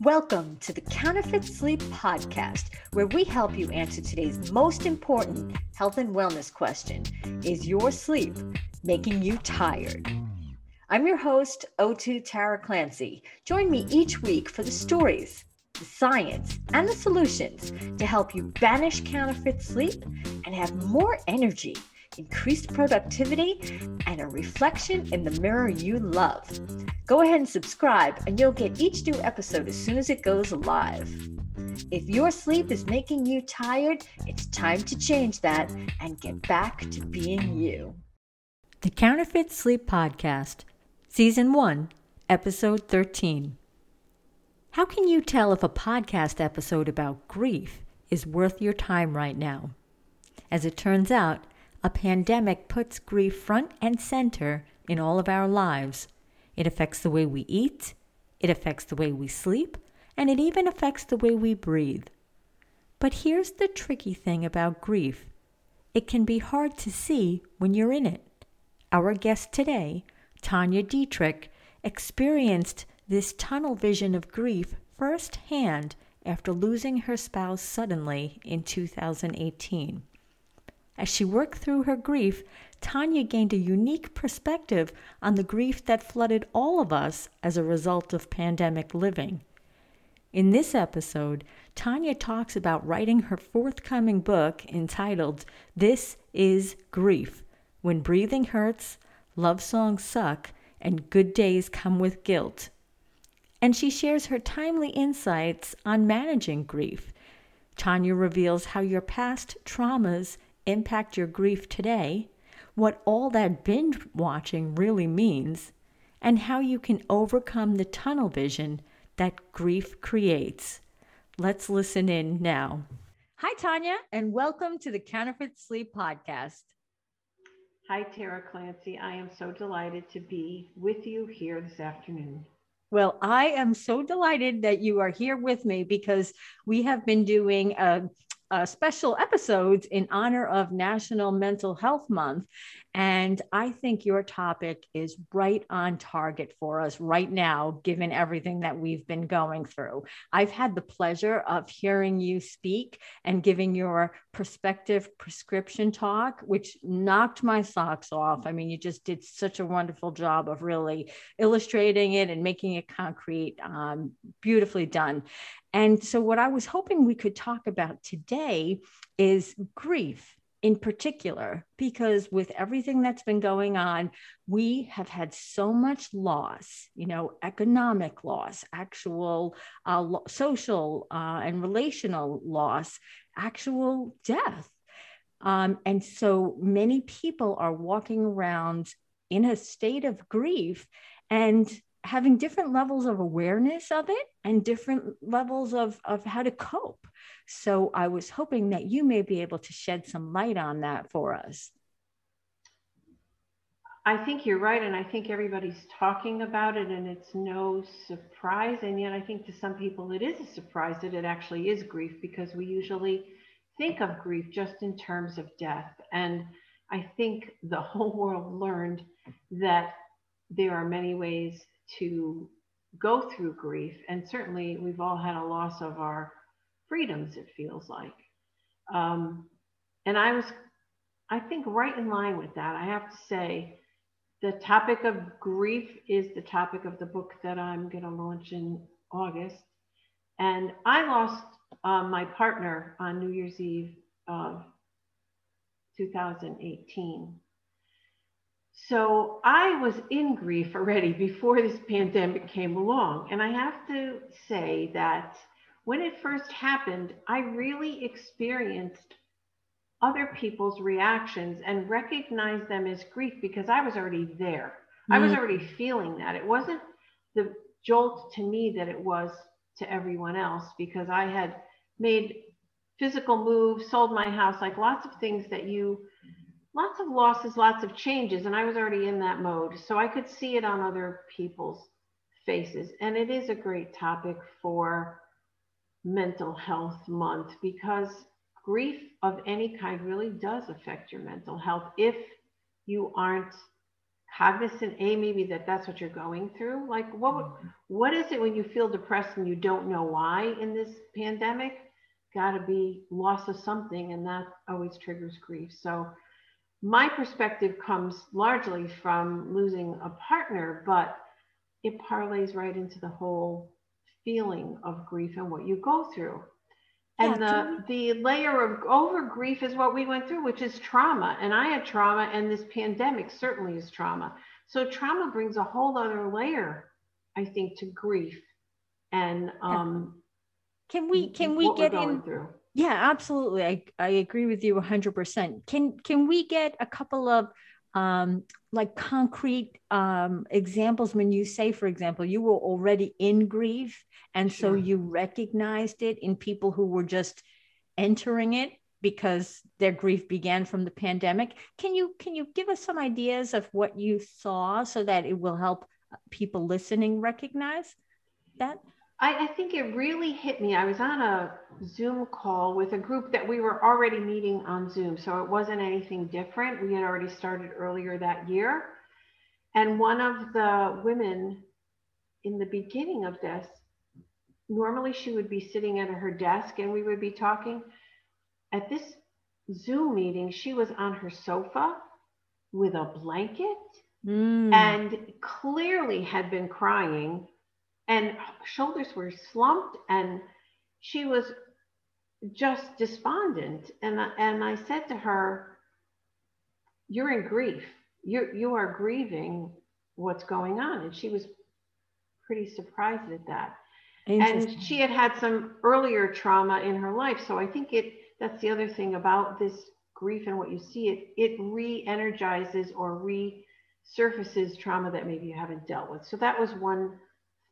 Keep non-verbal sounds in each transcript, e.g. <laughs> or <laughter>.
Welcome to the Counterfeit Sleep Podcast, where we help you answer today's most important health and wellness question Is your sleep making you tired? I'm your host, O2 Tara Clancy. Join me each week for the stories, the science, and the solutions to help you banish counterfeit sleep and have more energy increased productivity, and a reflection in the mirror you love. Go ahead and subscribe, and you'll get each new episode as soon as it goes live. If your sleep is making you tired, it's time to change that and get back to being you. The Counterfeit Sleep Podcast, Season 1, Episode 13. How can you tell if a podcast episode about grief is worth your time right now? As it turns out, a pandemic puts grief front and center in all of our lives. It affects the way we eat, it affects the way we sleep, and it even affects the way we breathe. But here's the tricky thing about grief it can be hard to see when you're in it. Our guest today, Tanya Detrik, experienced this tunnel vision of grief firsthand after losing her spouse suddenly in 2018. As she worked through her grief, Tanya gained a unique perspective on the grief that flooded all of us as a result of pandemic living. In this episode, Tanya talks about writing her forthcoming book entitled This is Grief When Breathing Hurts, Love Songs Suck, and Good Days Come with Guilt. And she shares her timely insights on managing grief. Tanya reveals how your past traumas impact your grief today, what all that binge watching really means, and how you can overcome the tunnel vision that grief creates. Let's listen in now. Hi, Tanya, and welcome to the Counterfeit Sleep Podcast. Hi, Tara Clancy. I am so delighted to be with you here this afternoon. Well, I am so delighted that you are here with me because we have been doing a uh, special episodes in honor of National Mental Health Month. And I think your topic is right on target for us right now, given everything that we've been going through. I've had the pleasure of hearing you speak and giving your perspective prescription talk, which knocked my socks off. I mean, you just did such a wonderful job of really illustrating it and making it concrete. Um, beautifully done. And so, what I was hoping we could talk about today is grief in particular, because with everything that's been going on, we have had so much loss, you know, economic loss, actual uh, lo- social uh, and relational loss, actual death. Um, and so many people are walking around in a state of grief. And having different levels of awareness of it and different levels of, of how to cope. So I was hoping that you may be able to shed some light on that for us. I think you're right. And I think everybody's talking about it, and it's no surprise. And yet, I think to some people, it is a surprise that it actually is grief because we usually think of grief just in terms of death. And I think the whole world learned that there are many ways to go through grief. And certainly we've all had a loss of our freedoms, it feels like. Um, and I was, I think, right in line with that. I have to say, the topic of grief is the topic of the book that I'm going to launch in August. And I lost um, my partner on New Year's Eve of 2018. So I was in grief already before this pandemic came along. And I have to say that when it first happened, I really experienced other people's reactions and recognized them as grief because I was already there. Mm. I was mm. already feeling that. It wasn't the jolt to me that it was to everyone else because I had made physical moves, sold my house, like lots of things that you lots of losses, lots of changes, and I was already in that mode. So I could see it on other people's faces. And it is a great topic for mental health month because grief of any kind really does affect your mental health if you aren't cognizant a maybe that that's what you're going through like what mm-hmm. what is it when you feel depressed and you don't know why in this pandemic got to be loss of something and that always triggers grief so my perspective comes largely from losing a partner but it parlays right into the whole feeling of grief and what you go through and yeah, the, the layer of over grief is what we went through, which is trauma. And I had trauma, and this pandemic certainly is trauma. So trauma brings a whole other layer, I think, to grief. And um, can we can we get in? Through. Yeah, absolutely. I, I agree with you 100%. Can can we get a couple of um, like concrete um, examples when you say, for example, you were already in grief, and sure. so you recognized it in people who were just entering it because their grief began from the pandemic. Can you can you give us some ideas of what you saw so that it will help people listening recognize that? I, I, think it really hit me. I was on a Zoom call with a group that we were already meeting on Zoom. So it wasn't anything different. We had already started earlier that year. And one of the women in the beginning of this, normally she would be sitting at her desk and we would be talking. At this Zoom meeting, she was on her sofa with a blanket mm. and clearly had been crying and shoulders were slumped and she was just despondent. And and I said to her you're in grief. You you are grieving what's going on. And she was pretty surprised at that. And she had had some earlier trauma in her life. So I think it that's the other thing about this grief and what you see. It it re-energizes or resurfaces trauma that maybe you haven't dealt with. So that was one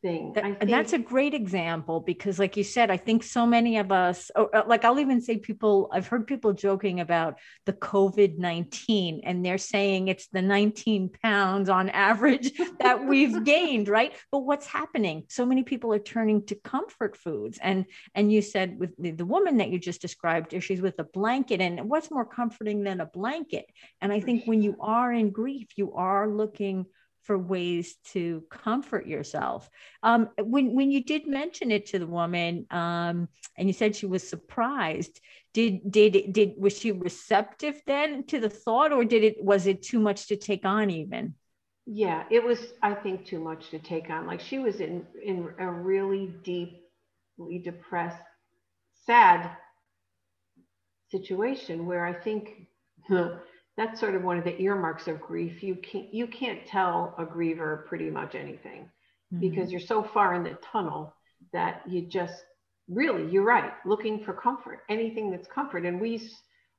thing. Think, and that's a great example because, like you said, I think so many of us, or, uh, like I'll even say people, I've heard people joking about the COVID 19 and they're saying it's the 19 pounds on average <laughs> that we've gained, right? But what's happening? So many people are turning to comfort foods. And and you said with the, the woman that you just described, she's with a blanket. And what's more comforting than a blanket? And I think when you are in grief, you are looking for ways to comfort yourself. Um, when when you did mention it to the woman, um, and you said she was surprised, did did did was she receptive then to the thought, or did it was it too much to take on even? Yeah, it was. I think too much to take on. Like she was in in a really deeply depressed, sad situation where I think that's sort of one of the earmarks of grief. You can't you can't tell a griever pretty much anything mm-hmm. because you're so far in the tunnel that you just really you're right looking for comfort anything that's comfort and we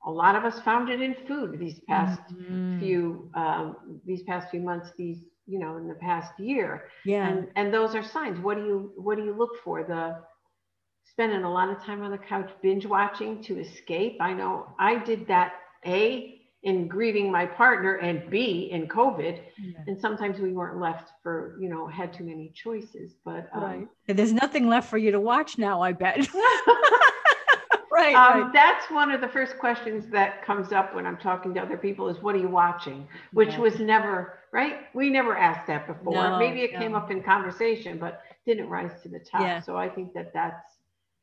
a lot of us found it in food these past mm-hmm. few um, these past few months these you know in the past year yeah and and those are signs what do you what do you look for the spending a lot of time on the couch binge watching to escape i know i did that a in grieving my partner and B in COVID. Yeah. And sometimes we weren't left for, you know, had too many choices. But um, right. There's nothing left for you to watch now, I bet. <laughs> <laughs> right, um, right, That's one of the first questions that comes up when I'm talking to other people is what are you watching? Which yeah. was never, right? We never asked that before. No, Maybe it no. came up in conversation, but didn't rise to the top. Yeah. So I think that that's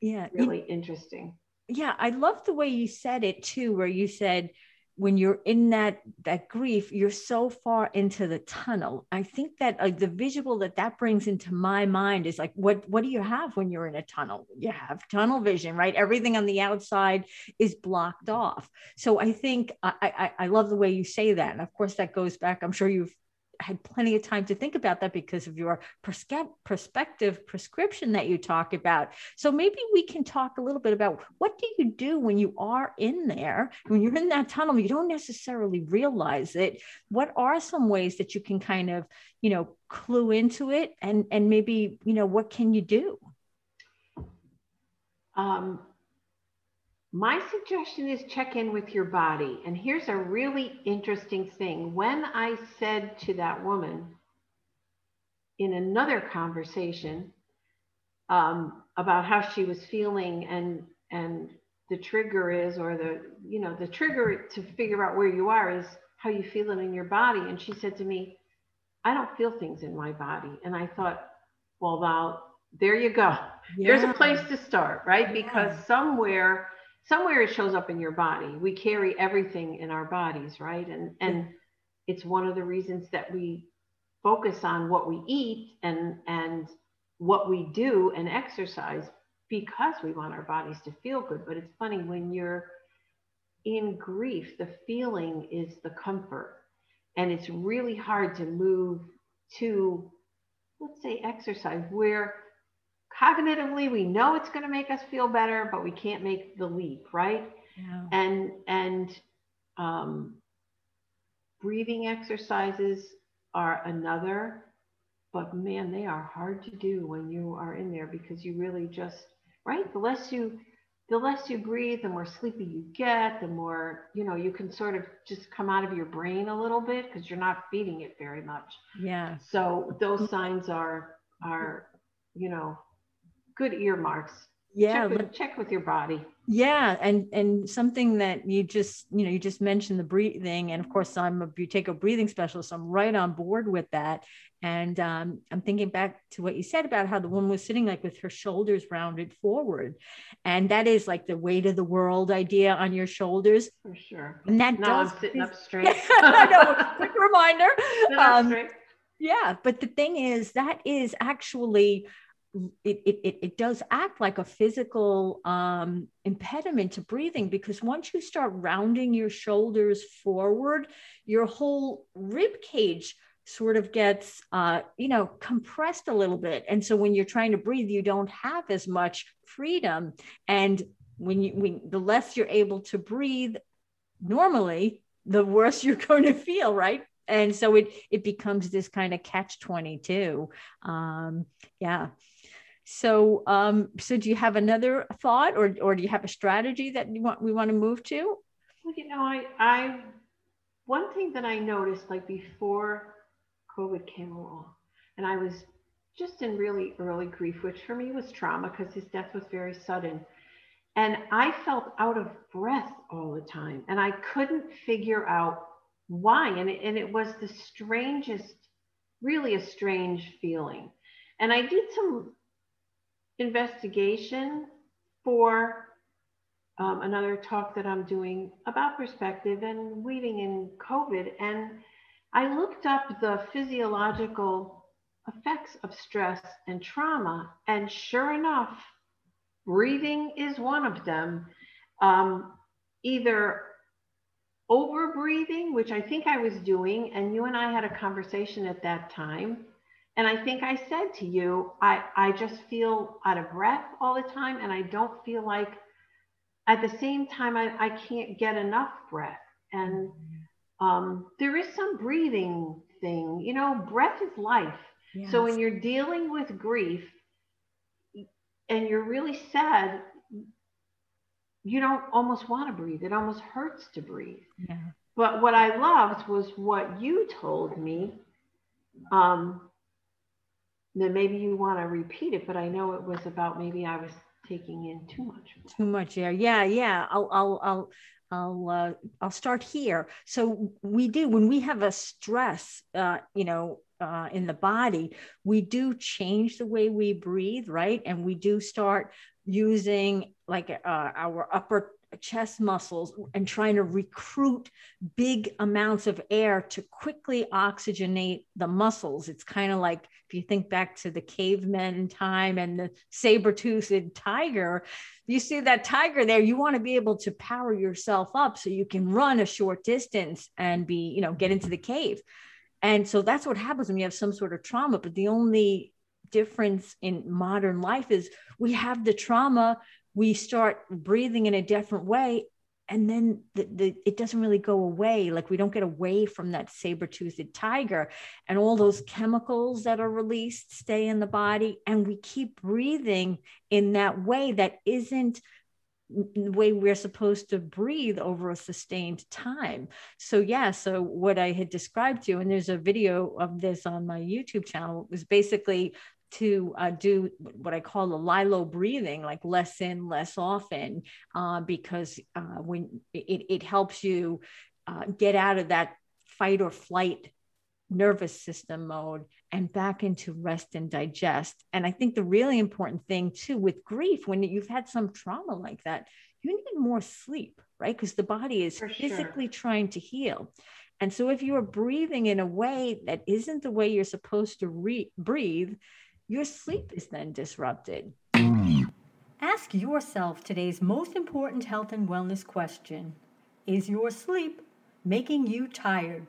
yeah. really you, interesting. Yeah, I love the way you said it too, where you said, when you're in that that grief you're so far into the tunnel. I think that like the visual that that brings into my mind is like what what do you have when you're in a tunnel? You have tunnel vision right? Everything on the outside is blocked off. So i think i i, I love the way you say that. And of course that goes back i'm sure you've had plenty of time to think about that because of your perspective prescription that you talk about. So maybe we can talk a little bit about what do you do when you are in there, when you're in that tunnel, you don't necessarily realize it. What are some ways that you can kind of, you know, clue into it and and maybe, you know, what can you do? Um, my suggestion is check in with your body. And here's a really interesting thing. When I said to that woman in another conversation um, about how she was feeling and and the trigger is or the you know the trigger to figure out where you are is how you feel it in your body and she said to me I don't feel things in my body. And I thought, well, there you go. Yeah. There's a place to start, right? Yeah. Because somewhere, somewhere it shows up in your body. We carry everything in our bodies, right? And and it's one of the reasons that we focus on what we eat and and what we do and exercise because we want our bodies to feel good. But it's funny when you're in grief, the feeling is the comfort. And it's really hard to move to, let's say, exercise where cognitively we know it's going to make us feel better, but we can't make the leap, right? Yeah. And and um, breathing exercises are another, but man, they are hard to do when you are in there because you really just right. The less you the less you breathe, the more sleepy you get, the more, you know, you can sort of just come out of your brain a little bit because you're not feeding it very much. Yeah. So those signs are are, you know, good earmarks. Yeah. Check with, check with your body. Yeah and and something that you just you know you just mentioned the breathing and of course i'm a buteyko breathing specialist so i'm right on board with that. And um, i'm thinking back to what you said about how the woman was sitting like with her shoulders rounded forward. And that is like the weight of the world idea on your shoulders. For sure. And that no, does i'm sitting up <laughs> straight. <laughs> Quick reminder. <laughs> Um, yeah but the thing is that is actually it, it, it does act like a physical um, impediment to breathing because once you start rounding your shoulders forward, your whole rib cage sort of gets uh, you know compressed a little bit. And so when you're trying to breathe you don't have as much freedom. And when you when the less you're able to breathe normally the worse <laughs> you're going to feel right? And so it it becomes this kind of catch 22 um yeah so, um, so do you have another thought, or or do you have a strategy that you want we want to move to? Well, you know, I I one thing that I noticed like before COVID came along, and I was just in really early grief, which for me was trauma because his death was very sudden. And I felt out of breath all the time, and I couldn't figure out why. And it, and it was the strangest, really a strange feeling. And I did some investigation for um, another talk that I'm doing about perspective and weaving in COVID. And I looked up the physiological effects of stress and trauma. And sure enough, breathing is one of them. Um, either over breathing, which I think I was doing, and you and I had a conversation at that time, and I think I said to you, I, I just feel out of breath all the time. And I don't feel like at the same time, I, I can't get enough breath. And um, there is some breathing thing, you know, breath is life. Yes. So when you're dealing with grief and you're really sad, you don't almost want to breathe. It almost hurts to breathe. Yeah. But what I loved was what you told me. Um, then maybe you want to repeat it, but I know it was about maybe I was taking in too much. Too much air. Yeah, yeah. I'll, I'll, I'll, I'll, uh, I'll start here. So we do when we have a stress, uh, you know, uh, in the body, we do change the way we breathe, right? And we do start using like uh, our upper chest muscles and trying to recruit big amounts of air to quickly oxygenate the muscles. It's kind of like if you think back to the cavemen time and the saber-toothed tiger, you see that tiger there, you want to be able to power yourself up so you can run a short distance and be, you know, get into the cave. And so that's what happens when you have some sort of trauma. But the only difference in modern life is we have the trauma we start breathing in a different way and then the, the, it doesn't really go away. Like we don't get away from that saber-toothed tiger and all those chemicals that are released stay in the body and we keep breathing in that way that isn't the way we're supposed to breathe over a sustained time. So yeah so what i had described to you and there's a video of this on my youtube channel was basically to uh, do what I call the lilo breathing, like less in, less often, uh, because uh, when it, it helps you uh, get out of that fight or flight nervous system mode and back into rest and digest. And I think the really important thing too with grief, when you've had some trauma like that, you need more sleep, right? Because the body is For physically sure. trying to heal. And so if you are breathing in a way that isn't the way you're supposed to re- breathe, your sleep is then disrupted. Ask yourself today's most important health and wellness question Is your sleep making you tired?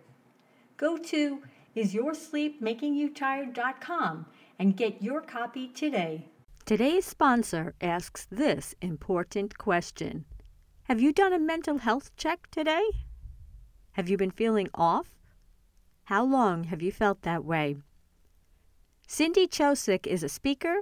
Go to isyoursleepmakingyoutired.com and get your copy today. Today's sponsor asks this important question Have you done a mental health check today? Have you been feeling off? How long have you felt that way? Cindy Chosick is a speaker,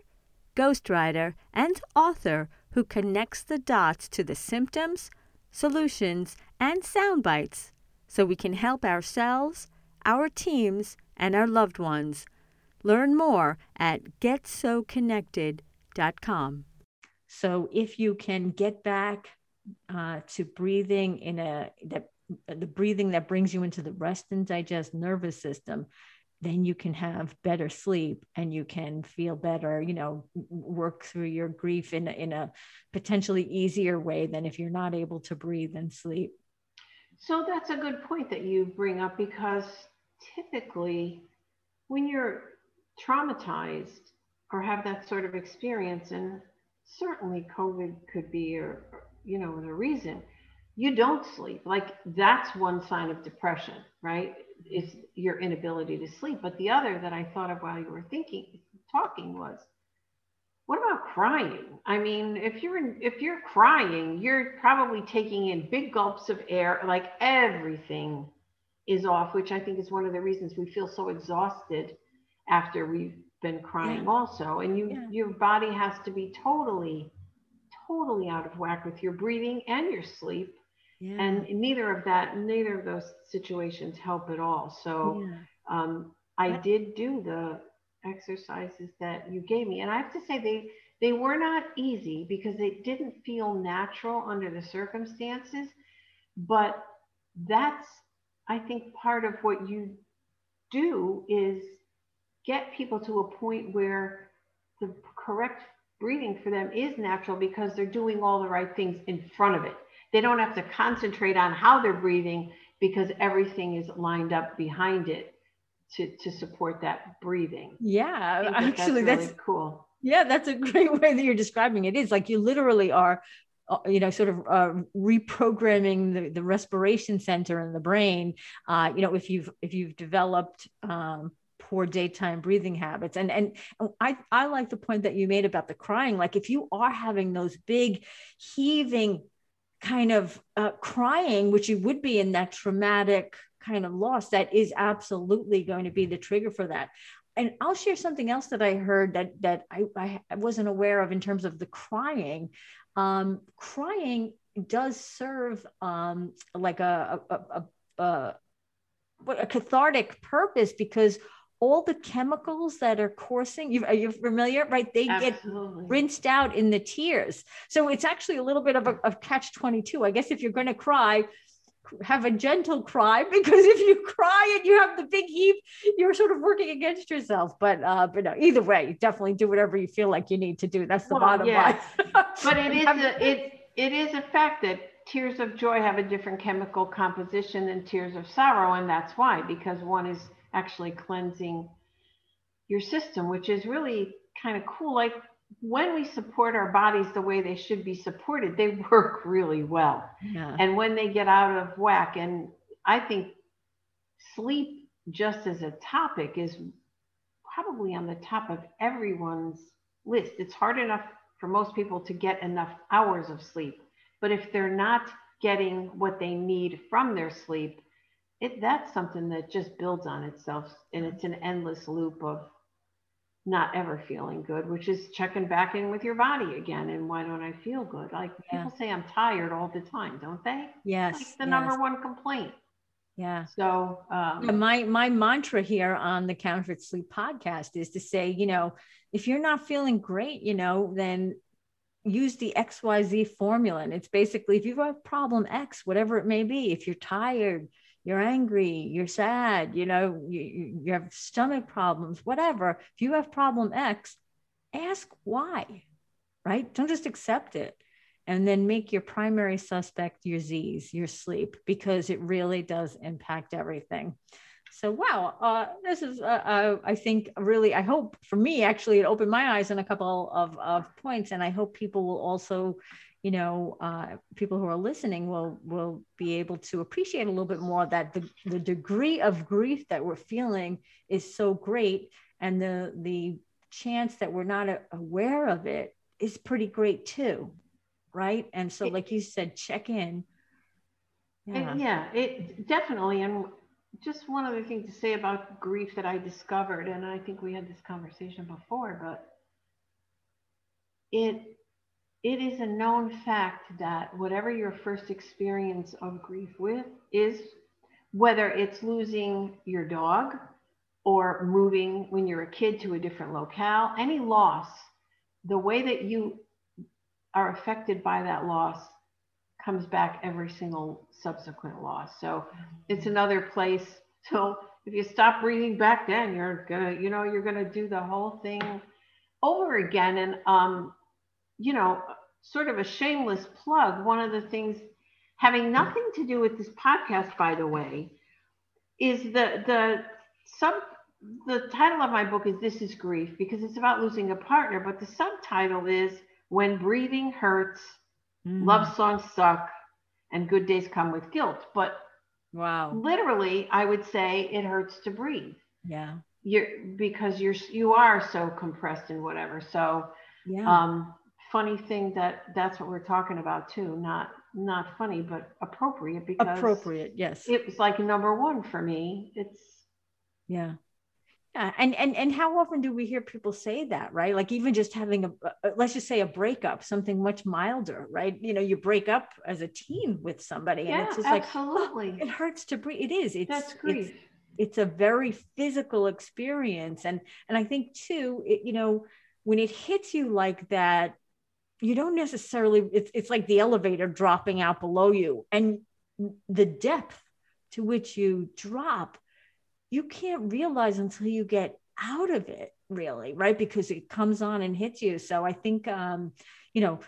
ghostwriter, and author who connects the dots to the symptoms, solutions, and sound bites so we can help ourselves, our teams, and our loved ones. Learn more at getsoconnected.com. So if you can get back uh, to breathing in a that the breathing that brings you into the rest and digest nervous system, then you can have better sleep and you can feel better, you know, work through your grief in, a- in a potentially easier way than if you're not able to breathe and sleep. So that's a good point that you bring up because typically when you're traumatized or have that sort of experience, and certainly COVID could be, or, you know, the reason you don't sleep. Like that's one sign of depression, right? Is your inability to sleep. But the other that I thought of while you were thinking, talking was, what about crying? I mean, if you're in, if you're crying, you're probably taking in big gulps of air, like everything is off, which I think is one of the reasons we feel so exhausted after we've been crying Yeah. also. And you Yeah. your body has to be totally, totally out of whack with your breathing and your sleep. Yeah. And neither of that, neither of those situations help at all. So yeah. um, I Yeah. did do the exercises that you gave me, and I have to say they they were not easy because it didn't feel natural under the circumstances. But that's I think part of what you do is get people to a point where the correct breathing for them is natural because they're doing all the right things in front of it. They don't have to concentrate on how they're breathing because everything is lined up behind it to, to support that breathing. Yeah, that actually, that's, that's cool. Yeah, that's a <laughs> great way that you're describing it. Is like you literally are, uh, you know, sort of uh, reprogramming the, the respiration center in the brain. Uh, you know, if you've if you've developed um, poor daytime breathing habits, and and I I like the point that you made about the crying. Like if you are having those big heaving kind of uh, crying, which you would be in that traumatic kind of loss, that is absolutely going to be the trigger for that and I'll share something else that I heard that that I, I wasn't aware of in terms of the crying. Um, crying does serve um, like a a, a, a what a cathartic purpose because all the chemicals that are coursing, you, are you familiar? Right, they get rinsed out in the tears. So it's actually a little bit of a of catch twenty two. I guess if you're going to cry, have a gentle cry <laughs> because if you cry and you have the big heap, you're sort of working against yourself. But uh, but no, either way, definitely do whatever you feel like you need to do. That's the Well, bottom line. <laughs> but it is a, it it is a fact that tears of joy have a different chemical composition than tears of sorrow and that's why because one is actually cleansing your system which is really kind of cool. Like when we support our bodies the way they should be supported they <laughs> work really well. Yeah. and when they get out of whack and i think sleep just as a topic is probably on the top of everyone's list. It's hard enough for most people to get enough hours of sleep but if they're not getting what they need from their sleep it that's something that just builds on itself and it's an endless loop of not ever feeling good which is checking back in with your body again and why don't i feel good like Yeah. people say i'm tired all the time don't they Yes. like the yes, number one complaint. Yeah. So, um, Yeah, my my mantra here on the Counterfeit Sleep podcast is to say, you know, if you're not feeling great, you know, then use the XYZ formula. And it's basically if you have problem X, whatever it may be, if you're tired, you're angry, you're sad, you know, you, you have stomach problems, whatever. If you have problem X, ask why, right? Don't just accept it. And then make your primary suspect your Z's, your sleep, because it really does impact everything. So, wow, uh, this is, uh, uh, I think, really, I hope for me, actually, it opened my eyes on a couple of, of points. And I hope people will also you know, uh, people who are listening will will be able to appreciate a little bit more that the, the degree of grief that we're feeling is so great, and the the chance that we're not aware of it is pretty great too, right? And so, like you said, check in. Yeah, yeah it definitely. And just one other thing to say about grief that I discovered, and I think we had this conversation before, but it it is a known fact that whatever your first experience of grief with is, whether it's losing your dog or moving when you're a kid to a different locale, any loss, the way that you are affected by that loss comes back every single subsequent loss. So it's another place. So if you stop breathing back then, you're gonna, you know, you're gonna do the whole thing over again. And um, you know, sort of a shameless plug, one of the things having nothing to do with this podcast, by the way, is the the sub the title of my book is This is Grief because it's about losing a partner, but the subtitle is When Breathing Hurts, mm. Love Songs Suck, and Good Days Come with Guilt. But wow. Literally, I would say it hurts to breathe. Yeah. You're because you're you are so compressed and whatever. So yeah. um funny thing that that's what we're talking about too. Not not funny, but appropriate because appropriate. Yes, it was like number one for me. It's yeah. Yeah, and and and how often do we hear people say that, right? Like even just having a, a, let's just say a breakup, something much milder, right? You know, you break up as a teen with somebody, yeah, and it's just absolutely. like oh, it hurts to breathe. It is. It's That's grief. It's, it's a very physical experience, and and I think too, it, you know, when it hits you like that, you don't necessarily it's, it's like the elevator dropping out below you and the depth to which you drop you can't realize until you get out of it really right? Because it comes on and hits you. So i think um you know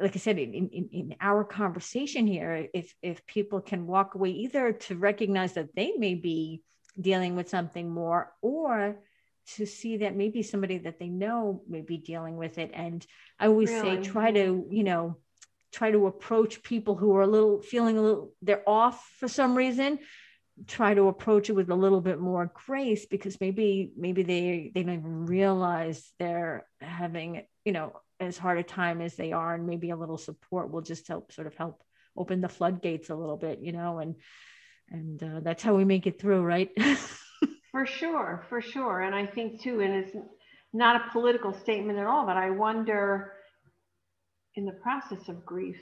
like i said in, in, in our conversation here if if people can walk away either to recognize that they may be dealing with something more or to see that maybe somebody that they know may be dealing with it. And I always really? say, try to, you know, try to approach people who are a little feeling a little, they're off for some reason. Try to approach it with a little bit more grace because maybe, maybe they, they don't even realize they're having, you know, as hard a time as they are. And maybe a little support will just help sort of help open the floodgates a little bit, you know, and, and uh, that's how we make it through, right? <laughs> For sure, for sure. And I think too, and it's not a political statement at all, but I wonder in the process of grief,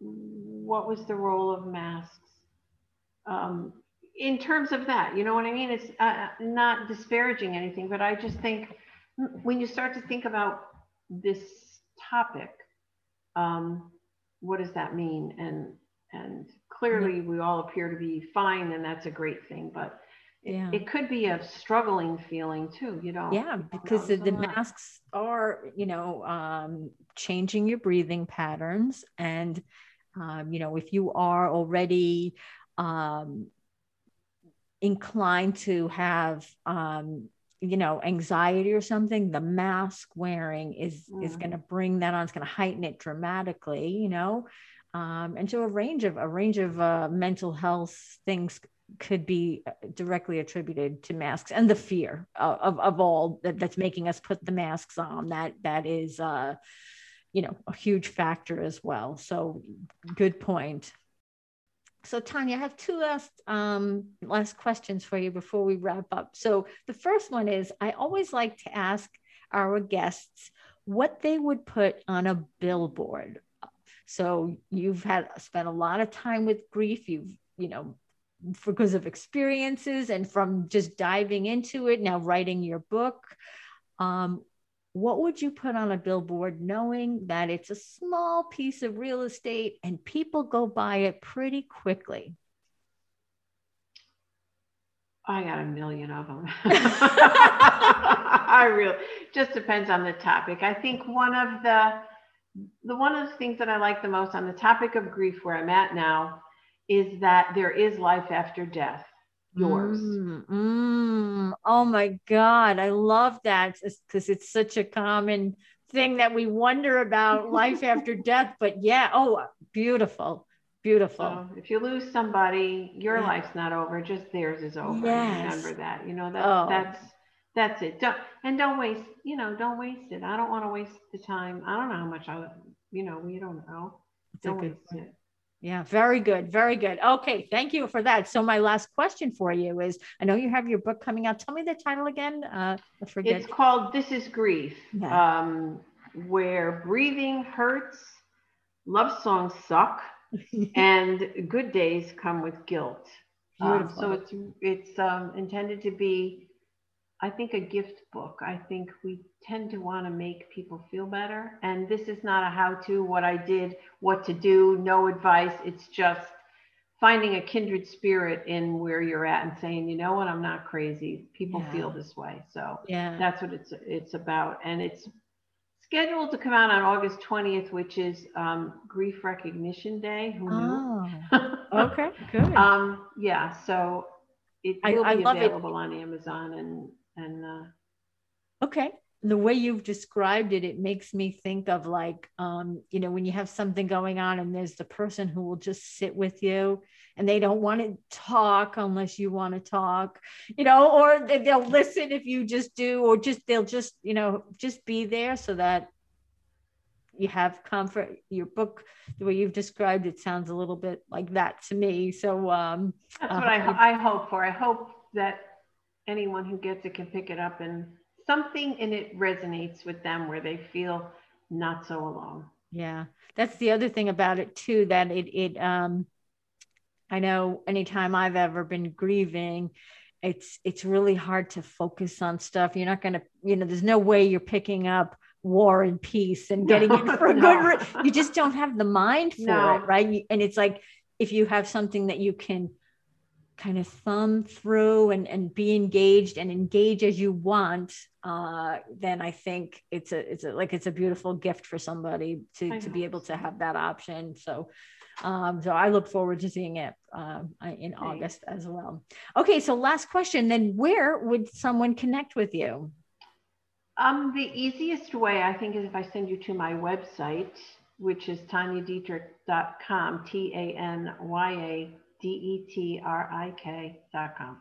what was the role of masks? Um, in terms of that, you know what I mean? It's uh, not disparaging anything, but I just think when you start to think about this topic, um, what does that mean? And and clearly we all appear to be fine, and that's a great thing. But yeah. it could be a struggling feeling too you know yeah because the, the masks are you know um, changing your breathing patterns and um, you know if you are already um, inclined to have um, you know anxiety or something the mask wearing is mm. is going to bring that on it's going to heighten it dramatically you know um, and so a range of a range of uh, mental health things could be uh, directly attributed to masks and the fear of, of all that, that's making us put the masks on that that is uh, you know a huge factor as well. So good point. So tanya i have two last um, last questions for you before we wrap up. So the first one is i always like to ask our guests what they would put on a billboard. So you've had spent a lot of time with grief. You've you know because of experiences and from just diving into it now writing your book um, what would you put on a billboard knowing that it's a small piece of real estate and people go by it pretty quickly I got a million of them. <laughs> <laughs> I really just depends on the topic. I think one of the the one of the things that I like the most on the topic of grief where I'm at now is that there is life after death. Yours. Mm, mm. Oh my God. I love that because it's such a common thing that we wonder about <laughs> life after death. But yeah, oh, beautiful. Beautiful. So if you lose somebody, your yeah. life's not over, just theirs is over. Yes. Remember that. You know, that oh. that's that's it. Don't and don't waste, you know, don't waste it. I don't want to waste the time. I don't know how much I you know, we don't know. That's don't waste point. it. Yeah, very good. Very good. Okay, thank you for that. So my last question for you is I know you have your book coming out. Tell me the title again. Uh I forget. It's called This is Grief. Yeah. Um where breathing hurts, love songs suck <laughs> and good days come with guilt. Um, so it's it's um, intended to be, I think, a gift book. I think we tend to want to make people feel better, and this is not a how-to, what I did, what to do, no advice. It's just finding a kindred spirit in where you're at and saying, you know what, I'm not crazy. People yeah. feel this way, so yeah, that's what it's it's about, and it's scheduled to come out on August 20th, which is um, Grief Recognition Day. Who knew? Oh, okay, <laughs> good. um, yeah, so it will I, be I available it. on Amazon and and. Uh, okay, the way you've described it, it makes me think of like, um, you know, when you have something going on and there's the person who will just sit with you and they don't want to talk unless you want to talk, you know, or they'll listen if you just do, or just they'll just, you know, just be there so that you have comfort. Your book, the way you've described it, sounds a little bit like that to me. So um, that's what uh, I, I hope for. I hope that anyone who gets it can pick it up and something in it resonates with them where they feel not so alone. Yeah, that's the other thing about it too. That it it um, I know anytime I've ever been grieving, it's it's really hard to focus on stuff. You're not gonna, you know, there's no way you're picking up war and peace and getting no, it <laughs> for a no. good. You just don't have the mind for no. it, right? And it's like if you have something that you can kind of thumb through and, and be engaged and engage as you want, uh, then I think it's a it's a, like it's a beautiful gift for somebody to to be able to have that option. So. Um, so I look forward to seeing it um, in August as well. Okay, so last question. Then, where would someone connect with you? Um, the easiest way, I think, is if I send you to my website, which is tanyadetrik.com, T A N Y A D-E-T-R-I-K dot com.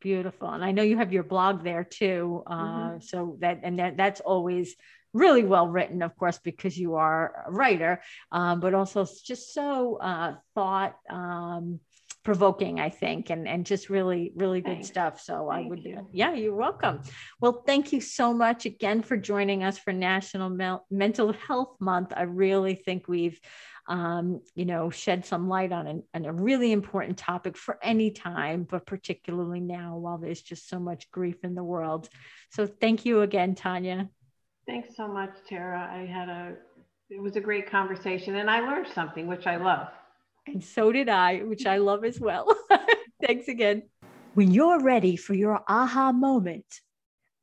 Beautiful. And I know you have your blog there too. Uh, mm-hmm. So that, and that, that's always really well written, of course, because you are a writer, um, but also just so uh, thought um, provoking, I think, and, and just really, really good Thanks. stuff. So thank I would, you. yeah, you're welcome. Well, thank you so much again for joining us for National Mel- Mental Health Month. I really think we've um, you know, shed some light on, an, on a really important topic for any time, but particularly now while there's just so much grief in the world. So thank you again, Tanya. Thanks so much, Tara. I had a, it was a great conversation and I learned something, which I love. And so did I, which I love as well. <laughs> Thanks again. When you're ready for your aha moment,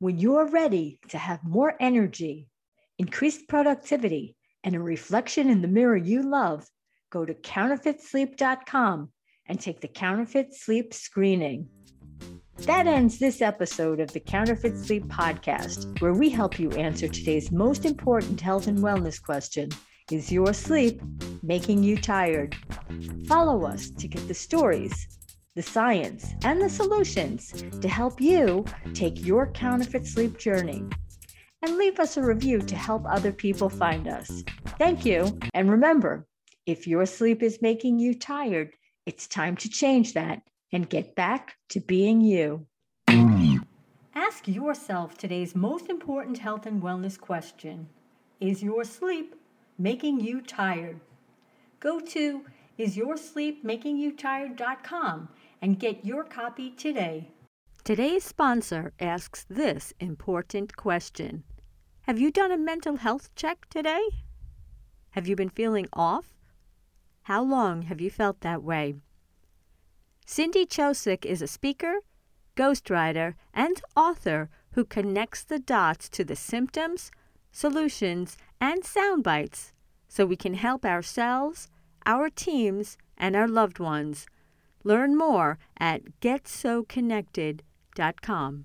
when you're ready to have more energy, increased productivity, and a reflection in the mirror you love, go to counterfeitsleep.com and take the counterfeit sleep screening. That ends this episode of the Counterfeit Sleep Podcast, where we help you answer today's most important health and wellness question Is your sleep making you tired? Follow us to get the stories, the science, and the solutions to help you take your counterfeit sleep journey and leave us a review to help other people find us. Thank you. And remember, if your sleep is making you tired, it's time to change that and get back to being you. Ask yourself today's most important health and wellness question Is your sleep making you tired? Go to isyoursleepmakingyoutired.com and get your copy today. Today's sponsor asks this important question have you done a mental health check today? Have you been feeling off? How long have you felt that way? Cindy Chosick is a speaker, ghostwriter, and author who connects the dots to the symptoms, solutions, and sound bites so we can help ourselves, our teams, and our loved ones. Learn more at getsoconnected.com.